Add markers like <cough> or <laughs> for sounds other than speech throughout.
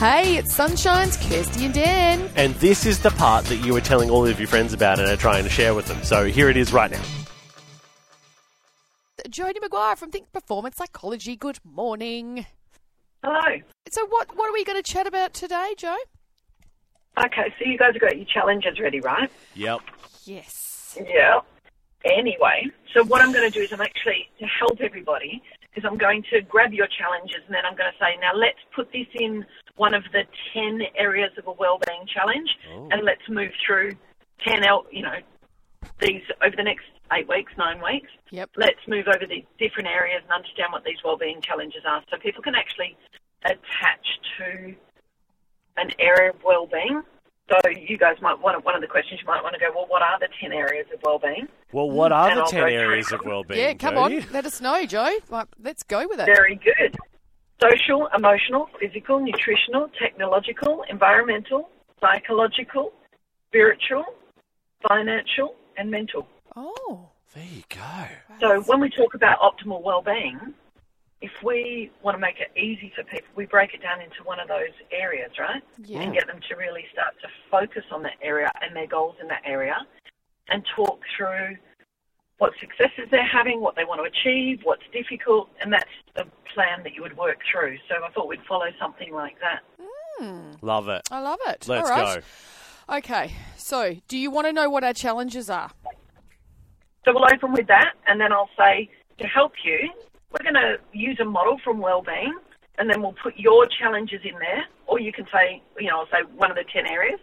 Hey, it's Sunshine's Kirsty and Dan. And this is the part that you were telling all of your friends about and are trying to share with them. So here it is right now. Jodie McGuire from Think Performance Psychology. Good morning. Hello. So, what what are we going to chat about today, Joe? Okay, so you guys have got your challenges ready, right? Yep. Yes. Yeah. Anyway, so what I'm going to do is I'm actually, to help everybody, is I'm going to grab your challenges and then I'm going to say, now let's put this in one of the 10 areas of a wellbeing challenge oh. and let's move through 10, el- you know, these over the next eight weeks, nine weeks. Yep. Let's move over the different areas and understand what these wellbeing challenges are so people can actually attach to an area of well-being. So you guys might want to, one of the questions you might want to go, well, what are the 10 areas of well-being? Well, what are And the I'll 10 areas of them. well-being? Yeah, come Jodie? on. Let us know, Joe. Like, let's go with it. Very good. Social, emotional, physical, nutritional, technological, environmental, psychological, spiritual, financial, and mental. Oh. There you go. So when we talk about optimal well-being, if we want to make it easy for people, we break it down into one of those areas, right? Yeah. And get them to really start to focus on that area and their goals in that area and talk through what successes they're having, what they want to achieve, what's difficult, and that's the plan that you would work through. So I thought we'd follow something like that. Hmm. Love it. I love it. Let's All right. go. Okay. So, do you want to know what our challenges are? So we'll open with that, and then I'll say to help you, we're going to use a model from Wellbeing, and then we'll put your challenges in there, or you can say, you know, I'll say one of the ten areas.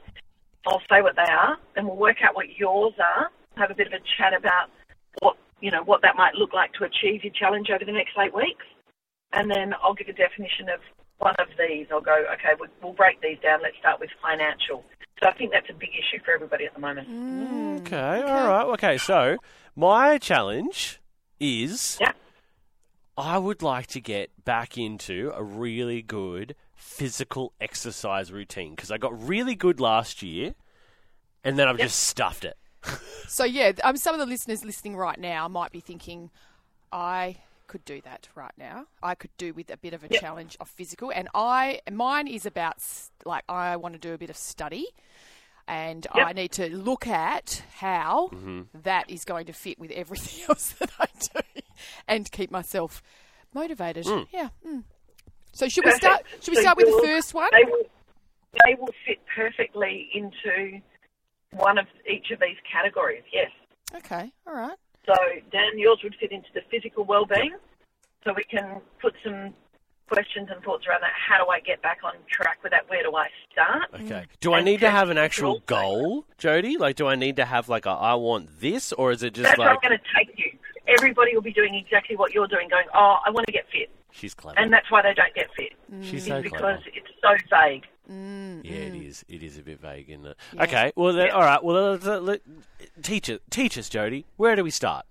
I'll say what they are, then we'll work out what yours are. Have a bit of a chat about what you know what that might look like to achieve your challenge over the next eight weeks, and then I'll give a definition of one of these. I'll go, okay, we'll, we'll break these down. Let's start with financial. So I think that's a big issue for everybody at the moment. Mm, okay, all right. Okay, so my challenge is Yeah. I would like to get back into a really good physical exercise routine because I got really good last year and then I've just stuffed it. So, yeah, um, some of the listeners listening right now might be thinking, I could do that right now. I could do with a bit of a challenge of physical, and I mine is about like I want to do a bit of study, and Yep. I need to look at how that is going to fit with everything <laughs> else that I do, and keep myself motivated. Yeah. mm. So should we start? Should we So start with the first one? They will, they will fit perfectly into one of each of these categories, yes. Okay. All right. So, Dan, yours would fit into the physical well-being. So we can put some questions and thoughts around that. How do I get back on track with that? Where do I start? Okay. Do I And need to have an actual goal, Jodie? Like, do I need to have like a I want this, or is it just That's where like I'm going to take you. Everybody will be doing exactly what you're doing, going, oh, I want to get fit. she's clever? And that's why they don't get fit. she's so because clever. it's so vague. Yeah, it is. It is a bit vague, isn't it? Yeah. Okay. Well, then, all right. Well, let's, uh, let, teach it. Teach us, Jodie. Where do we start?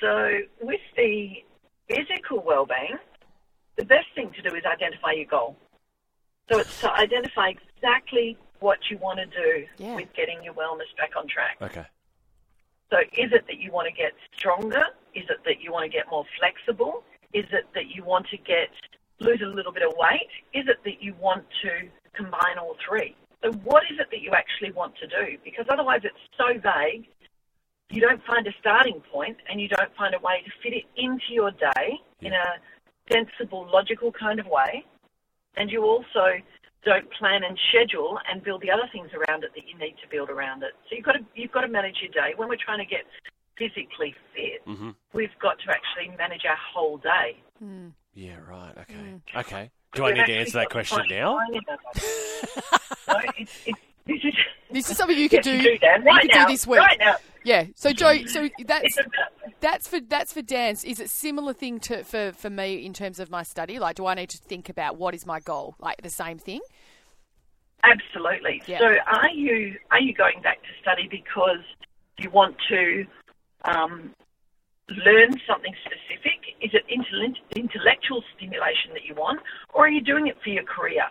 So with the physical well-being, the best thing to do is identify your goal. So it's to <sighs> identify exactly what you want to do Yeah. with getting your wellness back on track. Okay. So is it that you want to get stronger? Is it that you want to get more flexible? Is it that you want to get lose a little bit of weight? Is it that you want to combine all three? So what is it that you actually want to do? Because otherwise it's so vague, you don't find a starting point and you don't find a way to fit it into your day in a sensible, logical kind of way. And you also don't plan and schedule and build the other things around it that you need to build around it. So you've got to you've got to manage your day. When we're trying to get physically fit, Mhm. we've got to actually manage our whole day. Yeah. Right. Okay. Mm. Okay. Do I need to answer that question now? no, it's, it's, this is <laughs> This is something you could yes, do. you do, Dan. you could now, do this week. Right now. Yeah. So Joe, so <laughs> that's that's for that's for dance. Is it similar thing to for for me in terms of my study? Like, do I need to think about what is my goal? Like the same thing? Absolutely. Yeah. So, are you are you going back to study because you want to um, learn something specific? Is it intellectual stimulation that you want, or are you doing it for your career?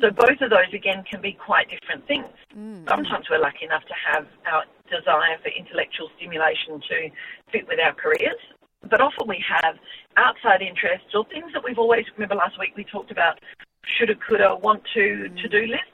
So mm. both of those again can be quite different things. Mm. Sometimes we're lucky enough to have our desire for intellectual stimulation to fit with our careers, but often we have outside interests or things that we've always remember last week we talked about shoulda, coulda, want to mm. to do list.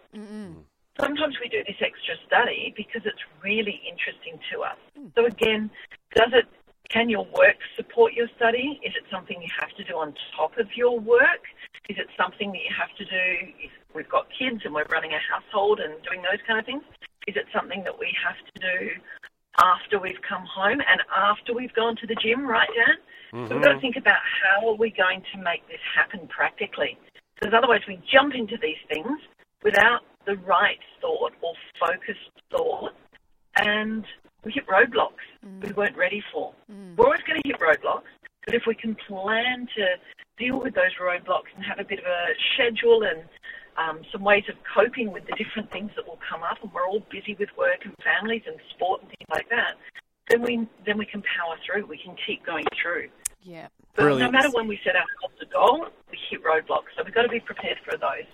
Sometimes we do this extra study because it's really interesting to us. So again, does it? Can your work support your study? Is it something you have to do on top of your work? Is it something that you have to do if we've got kids and we're running a household and doing those kind of things? Is it something that we have to do after we've come home and after we've gone to the gym, right, Dan? So we've got to mm-hmm. think about how are we going to make this happen practically. Because otherwise we jump into these things without the right thought or focused thought and we hit roadblocks we weren't ready for. We're always going to hit roadblocks, but if we can plan to deal with those roadblocks and have a bit of a schedule and um, some ways of coping with the different things that will come up, and we're all busy with work and families and sport and things like that, then we then we can power through. We can keep going through. Yeah. But Brilliant. no matter when we set ourselves a goal, we hit roadblocks. So we've got to be prepared for those.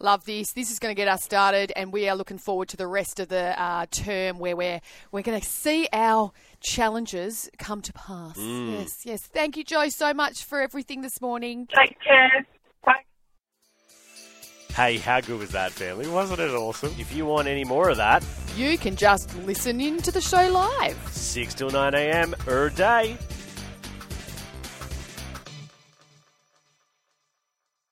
Love this. This is going to get us started, and we are looking forward to the rest of the uh, term where we're we're going to see our challenges come to pass. Yes, yes. Thank you, Joe, so much for everything this morning. Take care. Bye. Hey, how good was that, family? Wasn't it awesome? If you want any more of that, You can just listen in to the show live. 6 till 9 a.m. er day.